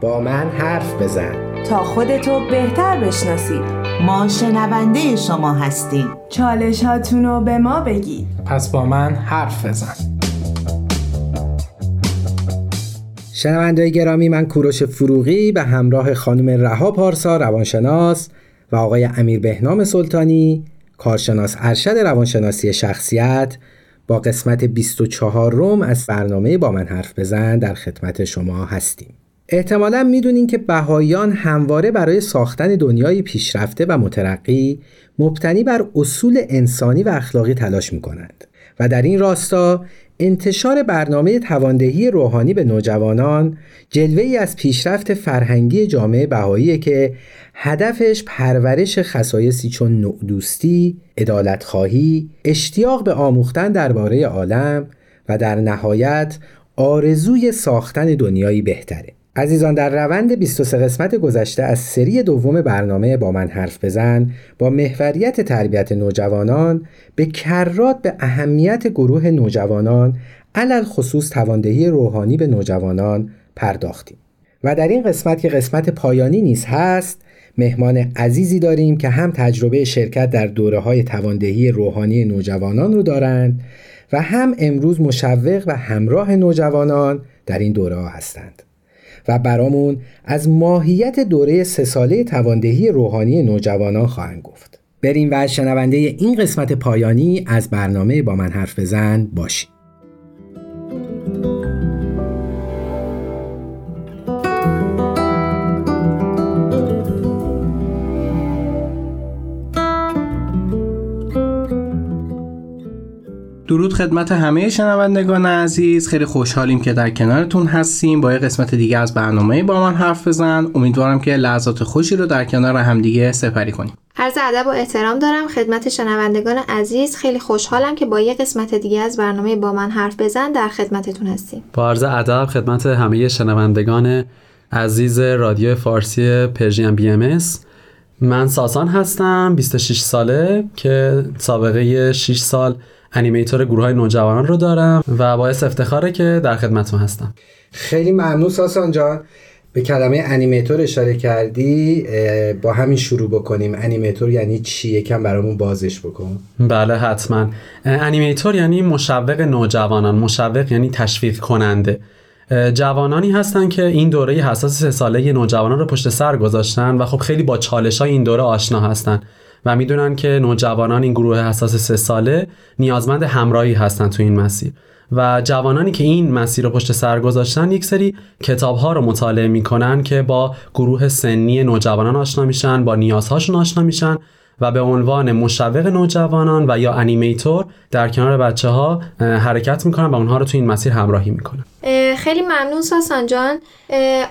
با من حرف بزن. تا خودتو بهتر بشناسید. ما شنونده شما هستیم. چالش هاتونو به ما بگید. پس با من حرف بزن. شنونده گرامی من کوروش فروغی به همراه خانم رها پارسا روانشناس و آقای امیر بهنام سلطانی کارشناس ارشد روانشناسی شخصیت با قسمت 24 روم از برنامه با من حرف بزن در خدمت شما هستیم. احتمالا می‌دونین که بهاییان همواره برای ساختن دنیای پیشرفته و مترقی مبتنی بر اصول انسانی و اخلاقی تلاش می‌کنند و در این راستا انتشار برنامه تواندهی روحانی به نوجوانان جلوه ای از پیشرفت فرهنگی جامعه بهایی که هدفش پرورش خصایصی چون نوع عدالت خواهی، اشتیاق به آموختن درباره عالم و در نهایت آرزوی ساختن دنیایی بهتره. عزیزان در روند 23 قسمت گذشته از سری دوم برنامه با من حرف بزن. با محوریت تربیت نوجوانان به کرات به اهمیت گروه نوجوانان علل خصوص تواندهی روحانی به نوجوانان پرداختیم. و در این قسمت که قسمت پایانی نیز هست مهمان عزیزی داریم که هم تجربه شرکت در دوره های تواندهی روحانی نوجوانان رو دارند و هم امروز مشوق و همراه نوجوانان در این دوره ها هستند. و برامون از ماهیت دوره سه ساله تواندهی روحانی نوجوانان خواهند گفت. بریم و شنونده این قسمت پایانی از برنامه با من حرف بزن باشیم درود خدمت همه شنوندگان عزیز. خیلی خوشحالیم که در کنارتون هستیم. با یه قسمت دیگه از برنامه با من حرف بزن. امیدوارم که لحظات خوشی رو در کنار همدیگه سپری کنیم. عرض ادب و احترام دارم خدمت شنوندگان عزیز. خیلی خوشحالم که با یه قسمت دیگه از برنامه با من حرف بزن در خدمتتون هستیم. با عرض ادب خدمت همه شنوندگان عزیز رادیو فارسی پرژین بی ام من ساسان هستم 26 ساله که سابقه 6 سال animator گروه های نوجوانان رو دارم و باعث افتخاره که در خدمتتون هستم. خیلی ممنون ساسان جان. به کلمه animator اشاره کردی با همین شروع بکنیم. animator یعنی چی؟ یکم برامون بازش بکن. بله حتما. animator یعنی مشوق نوجوانان. مشوق یعنی تشویق کننده. جوانانی هستن که این دوره حساس سه ساله نوجوانان رو پشت سر گذاشتن و خب خیلی با چالش های این دوره آشنا هستن. و می‌دونن که نوجوانان این گروه حساس سه ساله نیازمند همراهی هستن تو این مسیر. و جوانانی که این مسیر رو پشت سر گذاشتن یک سری کتاب ها رو مطالعه می‌کنن که با گروه سنی نوجوانان آشنا میشن با نیازهاشون آشنا میشن و به عنوان مشوق نوجوانان و یا انیمیتور در کنار بچه ها حرکت می‌کنن و اونها رو تو این مسیر همراهی می‌کنن. خیلی ممنون ساسان جان.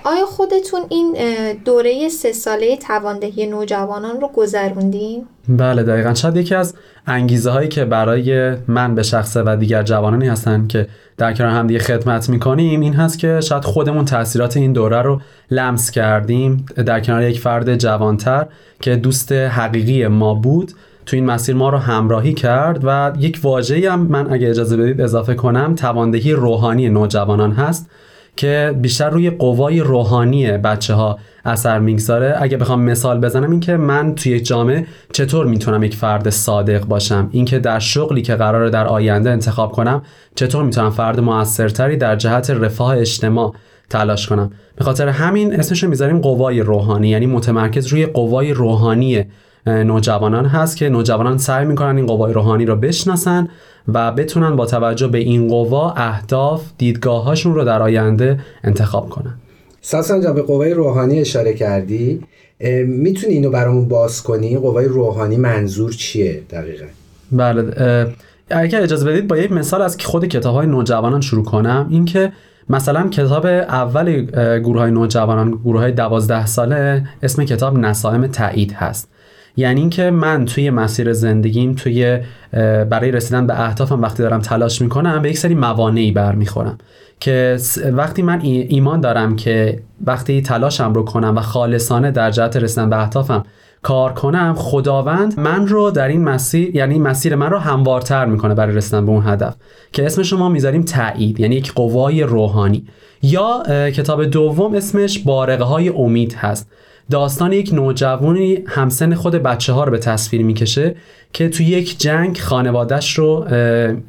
آیا خودتون این دوره سه ساله تواندهی نوجوانان رو گذروندین؟ بله دقیقا. شاید یکی از انگیزه هایی که برای من به شخصه و دیگر جوانانی هستن که در کنار هم دیگه خدمت می‌کنیم این هست که شاید خودمون تاثیرات این دوره رو لمس کردیم. در کنار یک فرد جوانتر که دوست حقیقی ما بود تو این مسیر ما رو همراهی کرد و یک واژه‌ای هم من اگه اجازه بدید اضافه کنم تواندهی روحانی نوجوانان هست. که بیشتر روی قوای روحانی بچه ها اثر می‌گذاره. اگه بخوام مثال بزنم اینکه من توی یک جامعه چطور می‌تونم یک فرد صادق باشم؟ اینکه در شغلی که قراره در آینده انتخاب کنم چطور می‌تونم فرد موثرتری در جهت رفاه اجتماع تلاش کنم؟ به خاطر همین اسمش می‌ذاریم قوای روحانی یعنی متمرکز روی قوای روحانی نوجوانان هست که نوجوانان سعی می‌کنن این قوای روحانی رو بشناسن و بتونن با توجه به این قوا اهداف دیدگاهاشون رو در آینده انتخاب کنن. ساسان جان به قوای روحانی اشاره کردی. می‌تونی اینو برامون باز کنی؟ قوای روحانی منظور چیه دقیقا؟ بله اگر اجازه بدید با یک مثال از خود کتاب های نوجوانان شروع کنم. اینکه مثلا کتاب اول گروه های نوجوانان گروه های دوازده ساله اسم کتاب نسائم تایید هست. یعنی اینکه من توی مسیر زندگیم توی برای رسیدن به اهدافم وقتی دارم تلاش می‌کنم به یک سری موانعی برمیخورم که وقتی من ایمان دارم که وقتی تلاشم رو کنم و خالصانه در جهت رسیدن به اهدافم کار کنم خداوند من رو در این مسیر یعنی مسیر من رو هموارتر می‌کنه برای رسیدن به اون هدف که اسم شما می‌ذاریم تایید یعنی یک قوای روحانی یا کتاب دوم اسمش بارقه های امید هست. داستان یک نوجوانی همسن خود بچه ها رو به تصویر می‌کشه که تو یک جنگ خانوادش رو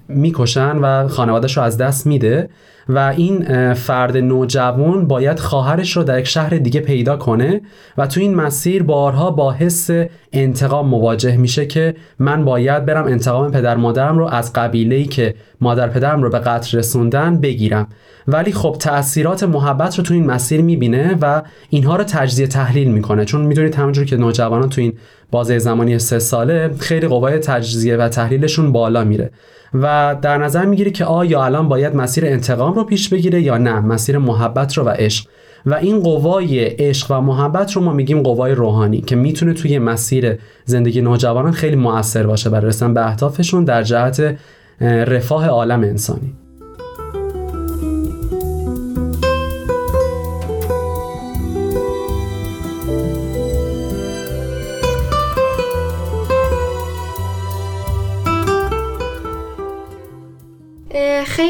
می‌کشن و خانوادش رو از دست میده و این فرد نوجوان باید خواهرش رو در یک شهر دیگه پیدا کنه و تو این مسیر بارها با حس انتقام مواجه میشه که من باید برم انتقام پدر مادرم رو از قبیله که مادر پدرم رو به قتل رسوندن بگیرم. ولی خب تاثیرات محبت رو تو این مسیر می‌بینه و اینها رو تجزیه تحلیل می‌کنه. چون می‌دونید همونجور که نوجوانان تو این بازه زمانی سه ساله خیلی قوای تجزیه و تحلیلشون بالا میره و در نظر می‌گیره که آیا الان باید مسیر انتقام رو پیش بگیره یا نه مسیر محبت رو و عشق. و این قوای عشق و محبت رو ما میگیم قوای روحانی که می‌تونه توی مسیر زندگی نوجوانان خیلی موثر باشه برای رسیدن به اهدافشون در جهت رفاه عالم انسانی.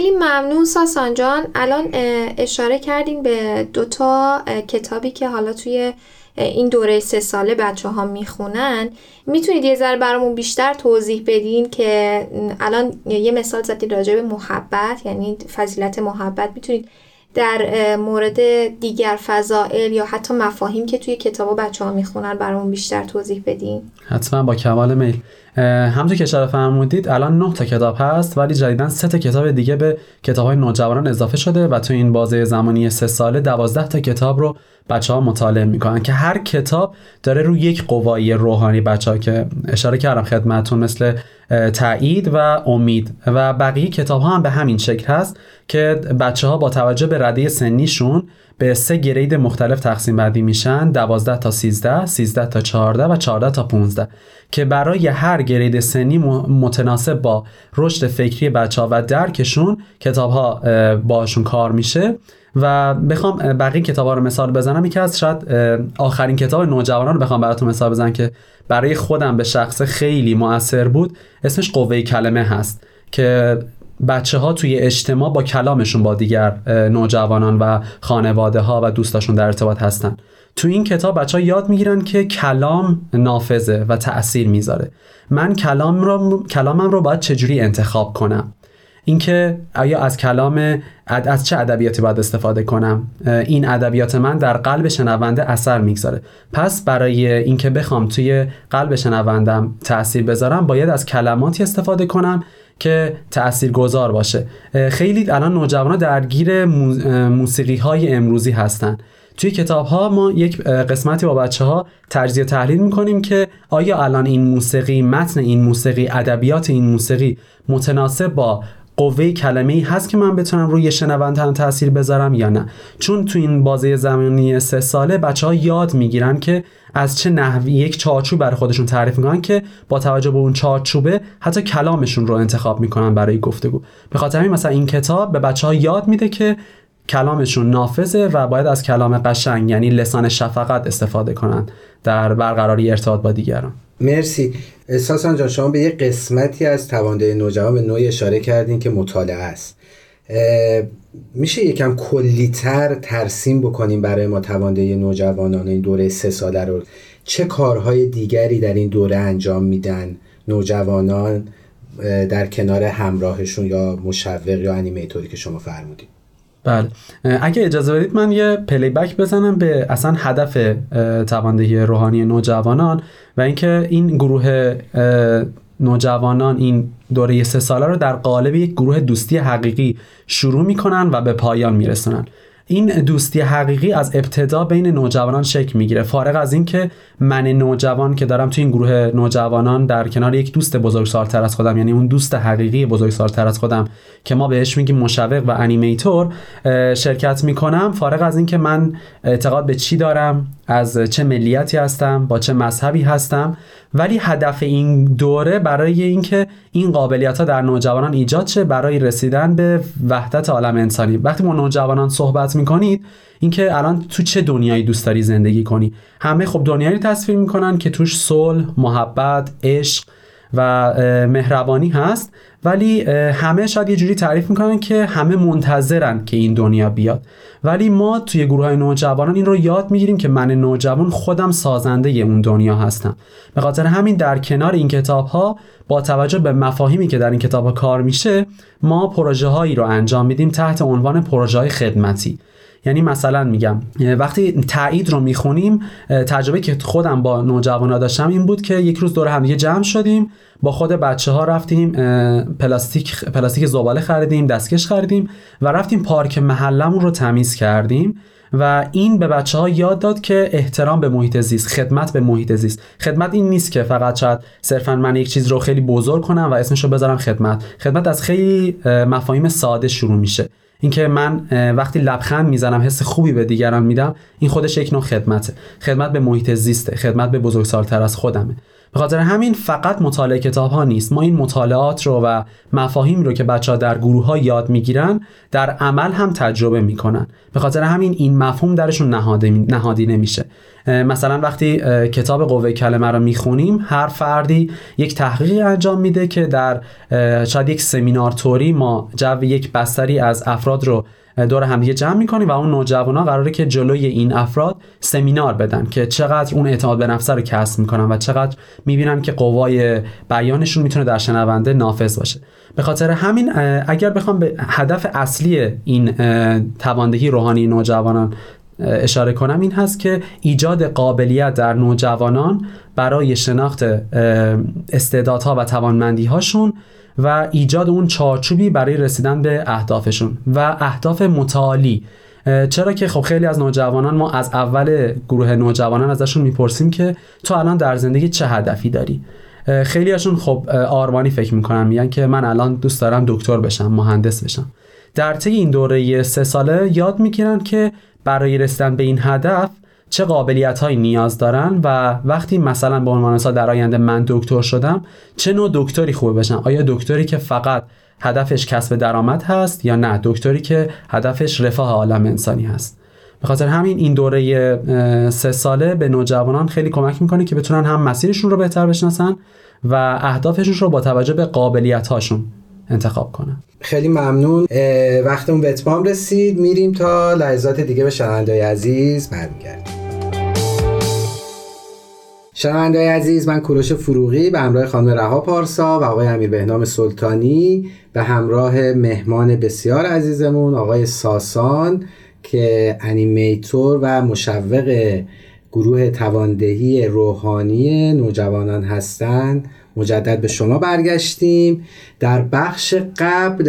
خیلی ممنون ساسان جان. الان اشاره کردین به دوتا کتابی که حالا توی این دوره سه ساله بچه ها می‌خونن. می‌تونید یه ذره برامون بیشتر توضیح بدین که الان یه مثال زدید راجع به محبت یعنی فضیلت محبت. می‌تونید در مورد دیگر فضائل یا حتی مفاهیم که توی کتابا بچه ها می‌خونن برامون بیشتر توضیح بدین. حتما با کمال میل. همونطور که اشاره فرمودید الان 9 تا کتاب هست ولی جدیدا سه تا کتاب دیگه به کتاب های نوجوانان اضافه شده و تو این بازه زمانی سه ساله 12 تا کتاب رو بچه ها مطالعه می‌کنن که هر کتاب داره روی یک قوایی روحانی بچه ها که اشاره کردم خدمتون مثل تایید و امید. و بقیه کتاب ها هم به همین شکل هست که بچه ها با توجه به رده سنیشون به سه گرید مختلف تقسیم بندی میشن 12 تا 13 13 تا 14 و 14 تا 15 که برای هر گرید سنی متناسب با رشد فکری بچه ها و درکشون کتاب ها باشون کار میشه. و بخوام بقیه کتاب ها رو مثال بزنم یکی از شاید آخرین کتاب نوجوانان رو بخوام براتون مثال بزنم که برای خودم به شخص خیلی موثر بود اسمش قوه کلمه هست که بچه ها توی اجتماع با کلامشون با دیگر نوجوانان و خانواده ها و دوستاشون در ارتباط هستن. تو این کتاب بچه ها یاد می‌گیرن که کلام نافذه و تأثیر می‌ذاره. من کلام رو کلامم رو باید چجوری انتخاب کنم؟ اینکه آیا از کلام از چه ادبیاتی باید استفاده کنم؟ این ادبیات من در قلب شنونده اثر می‌گذاره. پس برای اینکه بخوام توی قلب شنوندم تاثیر بذارم باید از کلماتی استفاده کنم که تأثیر گذار باشه خیلی الان نوجوانان درگیر موسیقی های امروزی هستن. توی کتاب ها ما یک قسمتی با بچه ها تجزیه تحلیل می‌کنیم که آیا الان این موسیقی متن این موسیقی ادبیات این موسیقی متناسب با قوه کلمه ای هست که من بتونم روی شنونده تاثیر بذارم یا نه. چون تو این بازه زمانی سه ساله بچه ها یاد می‌گیرن که از چه نحوی یک چارچوب برای خودشون تعریف می‌کنن که با توجه به اون چارچوبه حتی کلامشون رو انتخاب می‌کنن برای گفتگو. به خاطر همین مثلا این کتاب به بچه ها یاد میده که کلامشون نافذه و باید از کلام قشنگ یعنی لسان شفقت استفاده کنن در برقراری ارتباط با دیگران. مرسی. ساسان جان شما به یه قسمتی از توانده نوجوان به نوعی اشاره کردین که مطالعه است. میشه یکم کلیتر ترسیم بکنیم برای ما توانده نوجوانان این دوره سه ساله رو؟ چه کارهای دیگری در این دوره انجام میدن نوجوانان در کنار همراهشون یا مشوق یا انیمیتوری که شما فرمودید؟ بله. اگه اجازه بدید من یه پلی بک بزنم به اصلا هدف تواندهی روحانی نوجوانان و اینکه این گروه نوجوانان این دوره سه ساله رو در قالب یک گروه دوستی حقیقی شروع می‌کنن و به پایان میرسونن. این دوستی حقیقی از ابتدا بین نوجوانان شکل می‌گیره. فارغ از اینکه من نوجوان که دارم تو این گروه نوجوانان در کنار یک دوست بزرگسالتر از خودم یعنی اون دوست حقیقی بزرگسالتر از خودم که ما بهش میگیم مشوق و انیمیتور شرکت می‌کنم. فارغ از اینکه من اعتقاد به چی دارم از چه ملیتی هستم با چه مذهبی هستم ولی هدف این دوره برای اینکه این قابلیت ها در نوجوانان ایجاد شه برای رسیدن به وحدت عالم انسانی. وقتی ما نوجوانان صحبت می‌کنید اینکه الان تو چه دنیایی دوست داری زندگی کنی؟ همه خب دنیایی تصویر می‌کنن که توش صلح محبت عشق و مهربانی هست. ولی همه شاید یه جوری تعریف می‌کنن که همه منتظرن که این دنیا بیاد. ولی ما توی گروه های نوجوانان این رو یاد می‌گیریم که من نوجوان خودم سازنده اون دنیا هستم. به خاطر همین در کنار این کتاب ها با توجه به مفاهیمی که در این کتاب ها کار میشه ما پروژه هایی رو انجام میدیم تحت عنوان پروژه های خدمتی. یعنی مثلا میگم وقتی تایید رو می‌خونیم تجربه که خودم با نوجوانا داشتم این بود که یک روز دور هم جمع شدیم با خود بچه ها رفتیم پلاستیک پلاستیک زباله خریدیم دستکش خریدیم و رفتیم پارک محلمون رو تمیز کردیم و این به بچه ها یاد داد که احترام به محیط زیست خدمت به محیط زیست. خدمت این نیست که فقط شاید صرفا من یک چیز رو خیلی بزرگ کنم و اسمش رو بذارم خدمت. خدمت از خیلی مفاهیم ساده شروع میشه. اینکه من وقتی لبخند می‌زنم حس خوبی به دیگران میدم این خودش یک نوع خدمته. خدمت به محیط زیسته خدمت به بزرگسالتر از خودمه. به خاطر همین فقط مطالعه کتاب ها نیست. ما این مطالعات رو و مفاهیم رو که بچه ها در گروه ها یاد می‌گیرن در عمل هم تجربه می‌کنن. به خاطر همین این مفهوم درشون نهادی نمیشه. مثلا وقتی کتاب قوه کلمه رو می‌خونیم هر فردی یک تحقیقی انجام میده که در شاید یک سمینار توری ما جو یک بستری از افراد رو دور همدیگه جمع می‌کنیم و اون نوجوانا قراره که جلوی این افراد سمینار بدن که چقدر اون اعتماد به نفس رو کسب می‌کنن و چقدر می‌بینن که قوای بیانشون می‌تونه در شنونده نافذ باشه. به خاطر همین اگر بخوام به هدف اصلی این تواندهی روحانی نوجوانان اشاره کنم این هست که ایجاد قابلیت در نوجوانان برای شناخت استعدادها و توانمندی هاشون و ایجاد اون چارچوبی برای رسیدن به اهدافشون و اهداف متعالی. چرا که خب خیلی از نوجوانان ما از اول گروه نوجوانان ازشون می‌پرسیم که تو الان در زندگی چه هدفی داری؟ خیلی هاشون خب آرمانی فکر می‌کنن میگن که من الان دوست دارم دکتر بشم مهندس بشم. در طی این دوره سه ساله یاد می‌گیرن که برای رسیدن به این هدف چه قابلیت هایی نیاز دارن و وقتی مثلا به عنوان مثال در آینده من دکتر شدم چه نوع دکتری خوبه بشم آیا دکتری که فقط هدفش کسب درآمد هست یا نه؟ دکتری که هدفش رفاه عالم انسانی هست. به خاطر همین این دوره سه ساله به نوجوانان خیلی کمک می‌کنه که بتونن هم مسیرشون رو بهتر بشناسن و اهدافشون رو با توجه به قابلیت هاشون انتخاب کنن خیلی ممنون. وقتمون به اتمام رسید. میریم تا لحظات دیگه به شنوندای عزیز برمیگردیم. شنوندای عزیز من کوروش فروغی به همراه خانم رها پارسا و آقای امیر بهنام سلطانی به همراه مهمان بسیار عزیزمون آقای ساسان که انیمیتور و مشوق گروه تواندهی روحانی نوجوانان هستند. مجدد به شما برگشتیم. در بخش قبل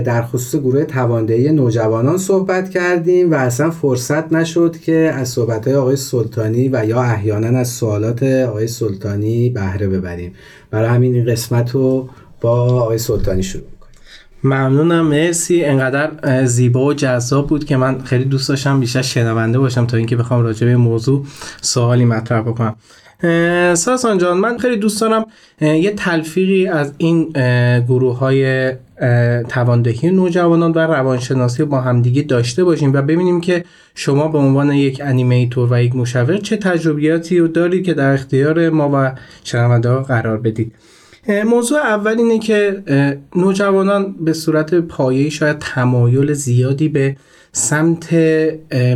در خصوص گروه تواندهی نوجوانان صحبت کردیم و اصلا فرصت نشد که از صحبت آقای سلطانی و یا احیانا از سوالات آقای سلطانی بهره ببریم. برای همین این قسمت رو با آقای سلطانی شروع ممنونم. مرسی. انقدر زیبا و جذاب بود که من خیلی دوست داشتم بیشتر شنونده باشم تا اینکه بخوام راجع به موضوع سوالی مطرح بکنم. ساسان جان من خیلی دوست دارم یه تلفیقی از این گروه های تواندهی نوجوانان و روانشناسی با همدیگه داشته باشیم و ببینیم که شما به عنوان یک انیمیتور و یک مشاور چه تجربیاتی رو دارید که در اختیار ما و شنونده قرار بدید. موضوع اول اینه که نوجوانان به صورت پایه‌ای شاید تمایل زیادی به سمت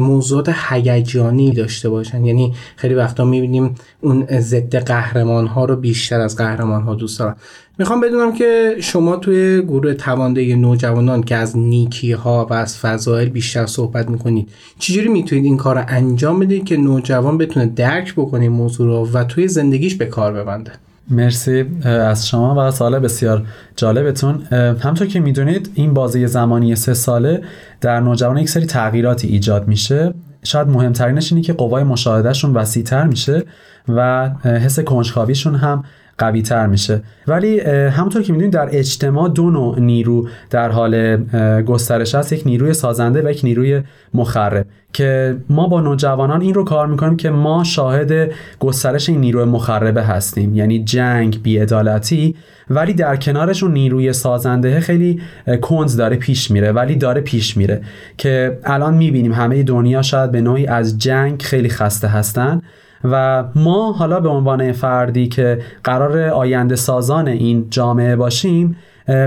موضوعات هیجانی داشته باشن. یعنی خیلی وقتا می‌بینیم اون ضد قهرمان ها رو بیشتر از قهرمان ها دوست دارن. می‌خوام بدونم که شما توی گروه توانده نوجوانان که از نیکی ها و از فضایل بیشتر صحبت می‌کنید چجوری می‌تونید این کار رو انجام بدید که نوجوان بتونه درک بکنه موضوع رو و توی زندگیش به کار ببنده؟ مرسی از شما و سال بسیار جالبتون. همطور که می‌دونید این بازی زمانی سه ساله در نوجوان یک سری تغییراتی ایجاد میشه. شاید مهمترینش اینه که قوای مشاهدهشون وسیعتر میشه و حس کنجکاویشون هم قوی تر میشه. ولی همونطور که می‌دونید در اجتماع دو نوع نیرو در حال گسترش هست. یک نیروی سازنده و یک نیروی مخرب که ما با نوجوانان این رو کار می‌کنیم که ما شاهد گسترش این نیروی مخربه هستیم. یعنی جنگ بیعدالتی. ولی در کنارشون نیروی سازنده خیلی کند داره پیش میره. ولی داره پیش میره که الان می‌بینیم همه دنیا شاید به نوعی از جنگ خیلی خسته هستن. و ما حالا به عنوان فردی که قرار آینده سازان این جامعه باشیم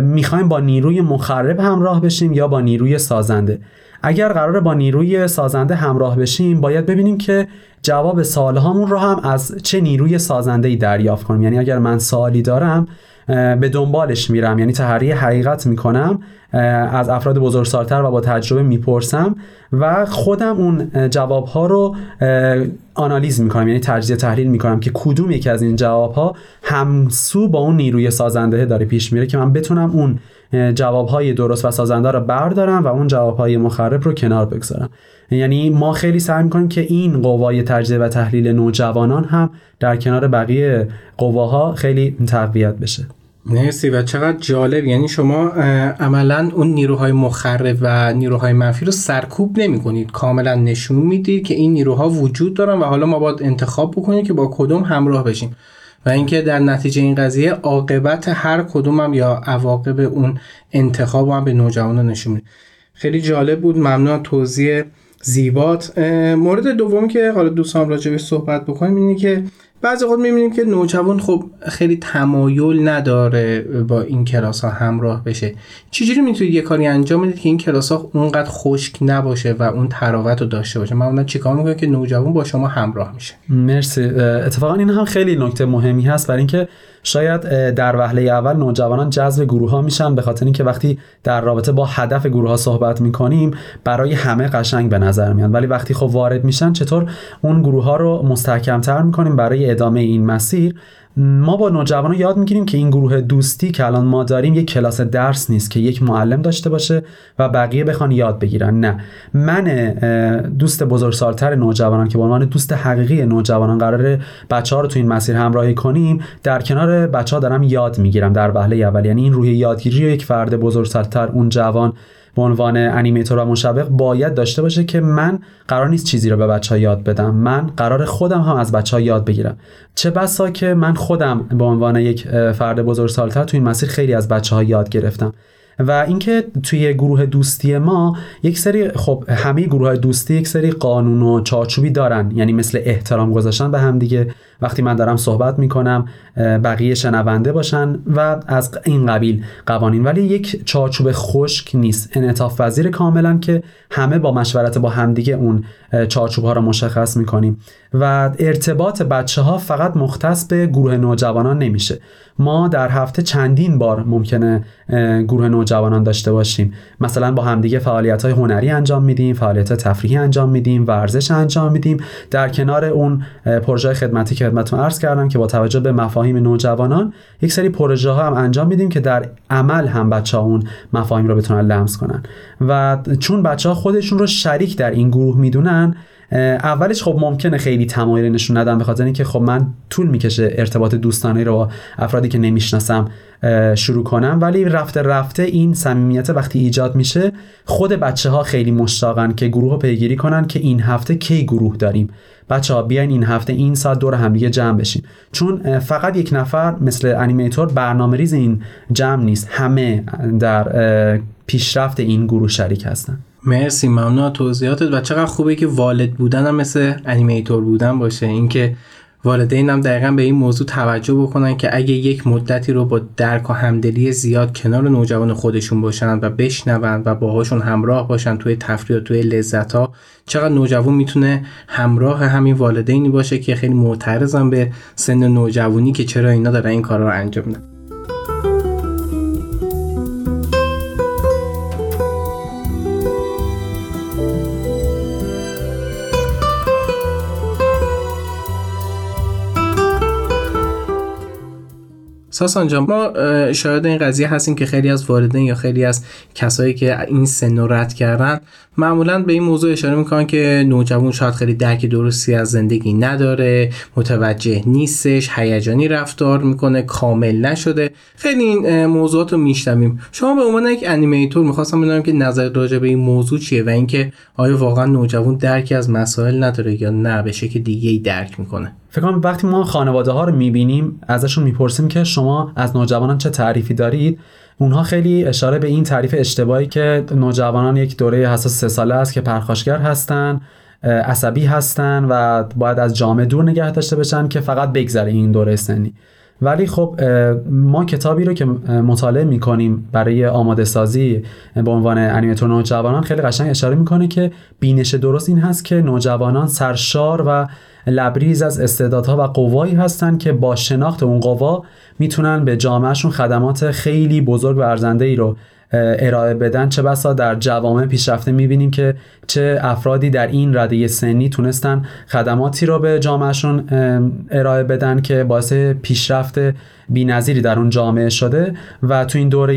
می‌خوایم با نیروی مخرب همراه بشیم یا با نیروی سازنده. اگر قرار با نیروی سازنده همراه بشیم باید ببینیم که جواب سوالهامون رو هم از چه نیروی سازنده ای دریافت کنیم. یعنی اگر من سوالی دارم به دنبالش میرم یعنی تحری حقیقت می‌کنم از افراد بزرگسالتر و با تجربه می‌پرسم و خودم اون جواب ها رو آنالیز می‌کنم یعنی تجزیه تحلیل می‌کنم که کدوم یکی از این جواب ها همسو با اون نیروی سازنده داره پیش میره که من بتونم اون جواب های درست و سازنده رو بردارم و اون جواب های مخرب رو کنار بگذارم. یعنی ما خیلی سعی می‌کنیم که این قوای تجزیه و تحلیل نوجوانان هم در کنار بقیه قواها خیلی تقویت بشه. مرسی و چقدر جالب. یعنی شما عملا اون نیروهای مخرب و نیروهای منفی رو سرکوب نمی کنید کاملا نشون می‌دید که این نیروها وجود دارن و حالا ما باید انتخاب بکنیم که با کدوم همراه بشیم. و اینکه در نتیجه این قضیه عاقبت هر کدوم هم یا عواقب اون انتخاب هم به نوجوانان نشون میده. خیلی جالب بود. ممنون. توضیح زیبات. مورد دومی که حالا دوستان راجع صحبت بکنیم اینه که بعضی وقت می‌بینیم که نوجوان خب خیلی تمایل نداره با این کلاس ها همراه بشه. چجوری می‌تونید یه کاری انجام بدید که این کلاس ها اونقدر خشک نباشه و اون تراوت رو داشته باشه؟ معمولا چیکار می‌کنه که نوجوان با شما همراه میشه؟ مرسی. اتفاقا این هم خیلی نکته مهمی هست برای اینکه شاید در وهله اول نوجوانان جذب گروه ها میشن به خاطر اینکه وقتی در رابطه با هدف گروه ها صحبت می‌کنیم برای همه قشنگ به نظر میاد ولی وقتی خب وارد میشن چطور اون گروه ها رو مستحکمتر می‌کنیم برای ادامه این مسیر؟ ما با نوجوانان یاد می‌گیریم که این گروه دوستی که الان ما داریم یک کلاس درس نیست که یک معلم داشته باشه و بقیه بخوان یاد بگیرن. نه. من دوست بزرگسالتر نوجوانان که به عنوان دوست حقیقی نوجوانان قرار بچه ها رو تو این مسیر همراهی کنیم در کنار بچه ها دارم یاد می‌گیرم در وهله اول. یعنی این روح یادگیری یک فرد بزرگسالتر اون جوان به عنوان انیمیتور و مشوق باید داشته باشه که من قرار نیست چیزی رو به بچه ها یاد بدم. من قرار خودم هم از بچه ها یاد بگیرم. چه بسا که من خودم به عنوان یک فرد بزرگسالتر تو این مسیر خیلی از بچه ها یاد گرفتم. و اینکه توی گروه دوستی ما یک سری خب همه گروه های دوستی یک سری قانون و چارچوبی دارن. یعنی مثل احترام گذاشتن به هم دیگه. وقتی من دارم صحبت می‌کنم بقیه شنونده باشن و از این قبیل قوانین. ولی یک چارچوب خشک نیست. انعطاف وزیر کاملا که همه با مشورت با همدیگه اون چارچوب ها رو مشخص می‌کنیم. و ارتباط بچه ها فقط مختص به گروه نوجوانان نمیشه. ما در هفته چندین بار ممکنه گروه نوجوانان داشته باشیم. مثلا با همدیگه فعالیت های هنری انجام میدیم فعالیت تفریحی انجام میدیم ورزش انجام میدیم. در کنار اون پروژه خدمتی که خدمتتون عرض کردم که با توجه به مفاهیم نوجوانان یک سری پروژه ها هم انجام میدیم که در عمل هم بچه ها اون مفاهیم رو بتونن لمس کنن. و چون بچه ها خودشون رو شریک در این گروه می‌دونن اولش خب ممکنه خیلی تمایل نشون ندم به خاطر اینکه خب من طول می‌کشه ارتباط دوستانه رو با افرادی که نمی‌شناسم شروع کنم. ولی رفته رفته این صمیمیت وقتی ایجاد میشه خود بچه ها خیلی مشتاقن که گروه رو پیگیری کنن که این هفته کی گروه داریم. بچه ها بیاین این هفته این ساعت دور همدیگه جمع بشیم. چون فقط یک نفر مثل animator برنامه ریز این جمع نیست. همه در پیشرفت این گروه شریک هستن. مرسی ممنون. توضیحاتت. و چقدر خوبه که والد بودن هم مثل animator بودن باشه. اینکه والدین هم دقیقا به این موضوع توجه بکنن که اگه یک مدتی رو با درک و همدلی زیاد کنار نوجوان خودشون باشن و بشنون و باهاشون همراه باشن توی تفریح و توی لذت ها چقدر نوجوان می‌تونه همراه همین والدینی باشه که خیلی معترضن به سن نوجوانی که چرا اینا دارن این کارا رو انجام میدن. ساسان جان ما شاید این قضیه هستیم که خیلی از والدین یا خیلی از کسایی که این سن رد کردن معمولا به این موضوع اشاره می‌کنن که نوجوان شاید خیلی درک درستی از زندگی نداره متوجه نیستش هیجانی رفتار می‌کنه کامل نشده. خیلی این موضوعات رو میشنویم. شما به عنوان یک انیمیتور می‌خواستم بدونم که نظر راجع به این موضوع چیه و اینکه آیا واقعا نوجوان درکی از مسائل نداره یا نه به شکل دیگه ای درک می‌کنه؟ فکر کنم وقتی ما خانواده ها رو می‌بینیم ازشون می‌پرسیم که شما از نوجوانان چه تعریفی دارید؟ اونها خیلی اشاره به این تعریف اشتباهی که نوجوانان یک دوره حساس سه ساله است که پرخاشگر هستن عصبی هستن و باید از جامعه دور نگه داشته بشن که فقط بگذره این دوره سنی. ولی خب ما کتابی رو که مطالعه می‌کنیم برای آماده سازی به عنوان انیمیتور نوجوانان خیلی قشنگ اشاره می‌کنه که بینش درست این هست که نوجوانان سرشار و لبریز از استعدادها و قوایی هستند که با شناخت اون قوا می‌تونن به جامعهشون خدمات خیلی بزرگ و ارزنده ای رو ارائه بدن. چه بسا در جوامع پیشرفته می‌بینیم که چه افرادی در این رده سنی تونستن خدماتی رو به جامعهشون ارائه بدن که باعث پیشرفت بینظیری در اون جامعه شده. و تو این دوره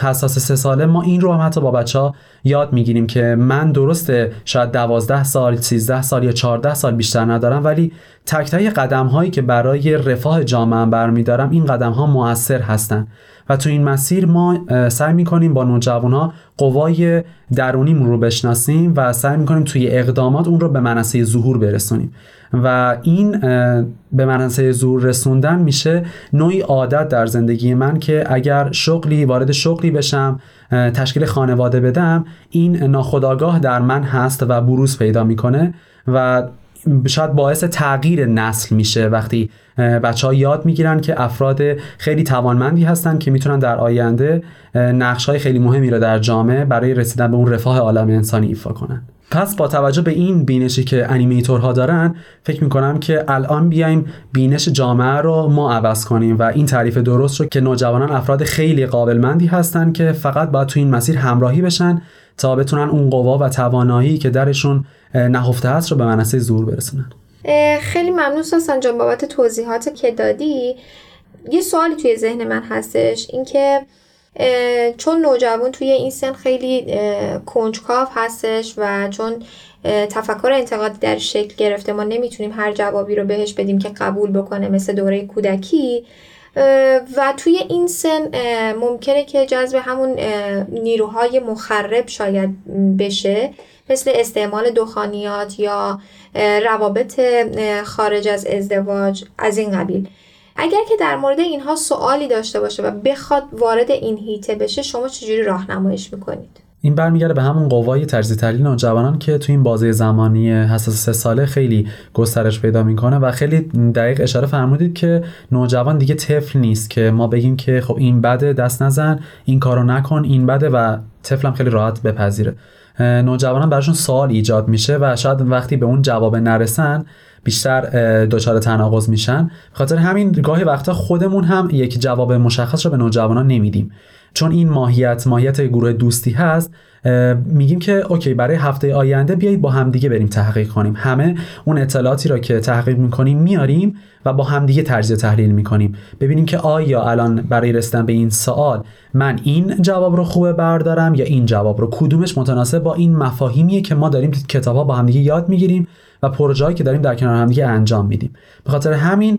حساس سه ساله ما این رو هم حتی با بچه ها یاد می‌گیریم که من درسته شاید دوازده سال 13 سال یا 14 سال بیشتر ندارم ولی تک تک قدم هایی که برای رفاه جامعه برمیدارم این قدم ها موثر هستن. و تو این مسیر ما سعی می‌کنیم با نوجوان ها قوای درونیمون رو بشناسیم و سعی می‌کنیم توی اقدامات اون رو به منصه ظهور برسونیم. و این به منصه ظهور رسوندن میشه نوعی عادت در زندگی من که اگر شغلی وارد شغلی بشم تشکیل خانواده بدم این ناخداگاه در من هست و بروز پیدا می‌کنه و شاید باعث تغییر نسل میشه وقتی بچه ها یاد می‌گیرن که افراد خیلی توانمندی هستن که می‌تونن در آینده نقش های خیلی مهمی رو در جامعه برای رسیدن به اون رفاه عالم انسانی ایفا کنن. پس با توجه به این بینشی که انیمیتورها دارن فکر می‌کنم که الان بیایم بینش جامعه رو ما عوض کنیم و این تعریف درست رو که نوجوانان افراد خیلی قابلمندی هستن که فقط باید تو این مسیر همراهی بشن تا بتونن اون قوا و توانایی که درشون نهفته هست رو به منصه زور برسونن. خیلی ممنون ساسان جان بابت توضیحات که دادی. یه سوالی توی ذهن من هستش اینکه چون نوجوان توی این سن خیلی کنجکاو هستش و چون تفکر انتقادی در شکل گرفته ما نمی‌تونیم هر جوابی رو بهش بدیم که قبول بکنه مثل دوره کودکی. و توی این سن ممکنه که جذب همون نیروهای مخرب شاید بشه مثل استعمال دخانیات یا روابط خارج از ازدواج از این قبیل. اگر که در مورد اینها سوالی داشته باشه و بخواد وارد این هیته بشه شما چجوری راهنماییش می‌کنید؟ این برمیگرده به همون قوای تجزیه تحلیل نوجوانان که تو این بازه زمانی حساس سه ساله خیلی گسترش پیدا می‌کنه و خیلی دقیق اشاره فرمودید که نوجوان دیگه طفل نیست که ما بگیم که خب این بده دست نزن این کارو نکن این بده و طفلم خیلی راحت بپذیره. نوجوانان براشون سوال ایجاد میشه و شاید وقتی به اون جواب نرسن بیشتر دچار تناقض میشن. خاطر همین گاهی وقتا خودمون هم یک جواب مشخص رو به نوجوانان نمیدیم. چون این ماهیت ماهیت گروه دوستی هست میگیم که اوکی برای هفته آینده بیایید با همدیگه بریم تحقیق کنیم. همه اون اطلاعاتی را که تحقیق می‌کنیم میاریم و با همدیگه تجزیه تحلیل می‌کنیم. ببینیم که آیا الان برای رسیدن به این سوال من این جواب رو خوبه بردارم یا این جواب رو. کدومش متناسب با این مفاهیمیه که ما داریم کتاب ها با همدیگه یاد می‌گیریم. و پروژه‌ای که داریم در کنار همدیگه انجام میدیم. به خاطر همین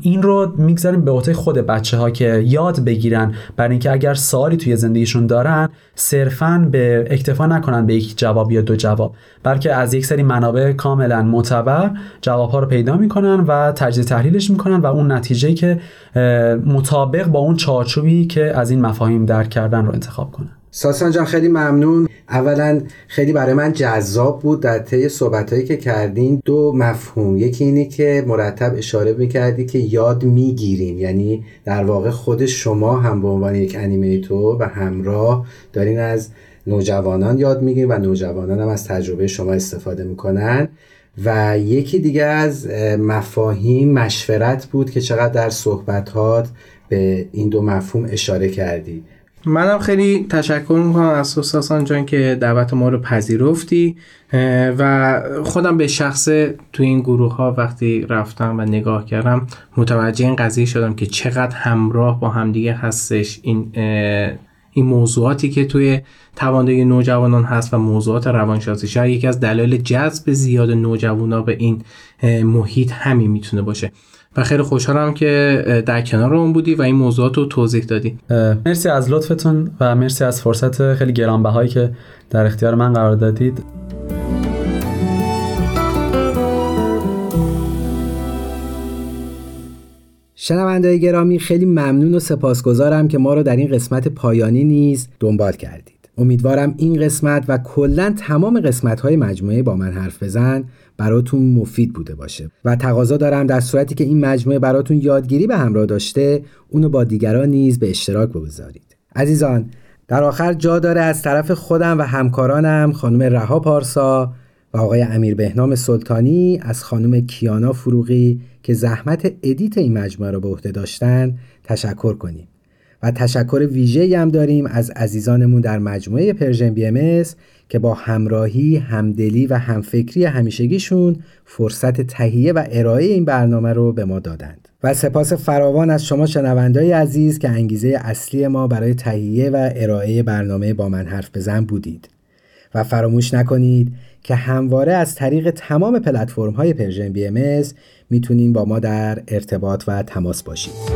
این رو می‌گذاریم به عهده خود بچه ها که یاد بگیرن برای اینکه اگر سوالی توی زندگیشون دارن صرفا به اکتفا نکنن به یک جواب یا دو جواب بلکه از یک سری منابع کاملا معتبر جواب ها رو پیدا می‌کنن و تجزیه تحلیلش می‌کنن و اون نتیجه که مطابق با اون چارچوبی که از این مفاهیم درک کردن رو انتخاب کنن. ساسان جان خیلی ممنون. اولا خیلی برای من جذاب بود در طی صحبتهایی که کردین. دو مفهوم. یکی اینه که مرتب اشاره می‌کردی که یاد می‌گیریم یعنی در واقع خود شما هم به عنوان یک انیمیتور و همراه دارین از نوجوانان یاد می‌گیرین و نوجوانان هم از تجربه شما استفاده می‌کنن. و یکی دیگه از مفاهیم مشورت بود که چقدر در صحبتات به این دو مفهوم اشاره کردی. منم خیلی تشکر می‌کنم از ساسان جان که دعوت ما رو پذیرفتی و خودم به شخص تو این گروه ها وقتی رفتم و نگاه کردم متوجه این قضیه شدم که چقدر همراه با همدیگه هستش. این این موضوعاتی که توی تواندهی نوجوانان هست و موضوعات روانشناسی. شاید یکی از دلایل جذب زیاد نوجوانا به این محیط همین می‌تونه باشه. و خیلی خوشحالم که در کنار اون بودی و این موضوعات رو توضیح دادی. مرسی از لطفتون و مرسی از فرصت خیلی گرانبهایی که در اختیار من قرار دادید. شنوندای گرامی خیلی ممنون و سپاسگزارم که ما رو در این قسمت پایانی نیز دنبال کردید. امیدوارم این قسمت و کلا تمام قسمت های مجموعه با من حرف بزن براتون مفید بوده باشه. و تقاضا دارم در صورتی که این مجموعه براتون یادگیری به همراه داشته اونو با دیگران نیز به اشتراک بگذارید. عزیزان در آخر جا داره از طرف خودم و همکارانم خانم رها پارسا و آقای امیر بهنام سلطانی از خانم کیانا فروغی که زحمت ادیت این مجموعه رو به عهده داشتن تشکر کنیم. تشکر ویژه هم داریم از عزیزانمون در مجموعه Persian BMS که با همراهی، همدلی و همفکری همیشگیشون فرصت تهیه و ارائه این برنامه رو به ما دادند. و سپاس فراوان از شما شنونده‌های عزیز که انگیزه اصلی ما برای تهیه و ارائه برنامه با من حرف بزن بودید. و فراموش نکنید که همواره از طریق تمام پلتفرم های Persian BMS می‌تونین با ما در ارتباط و تماس باشید.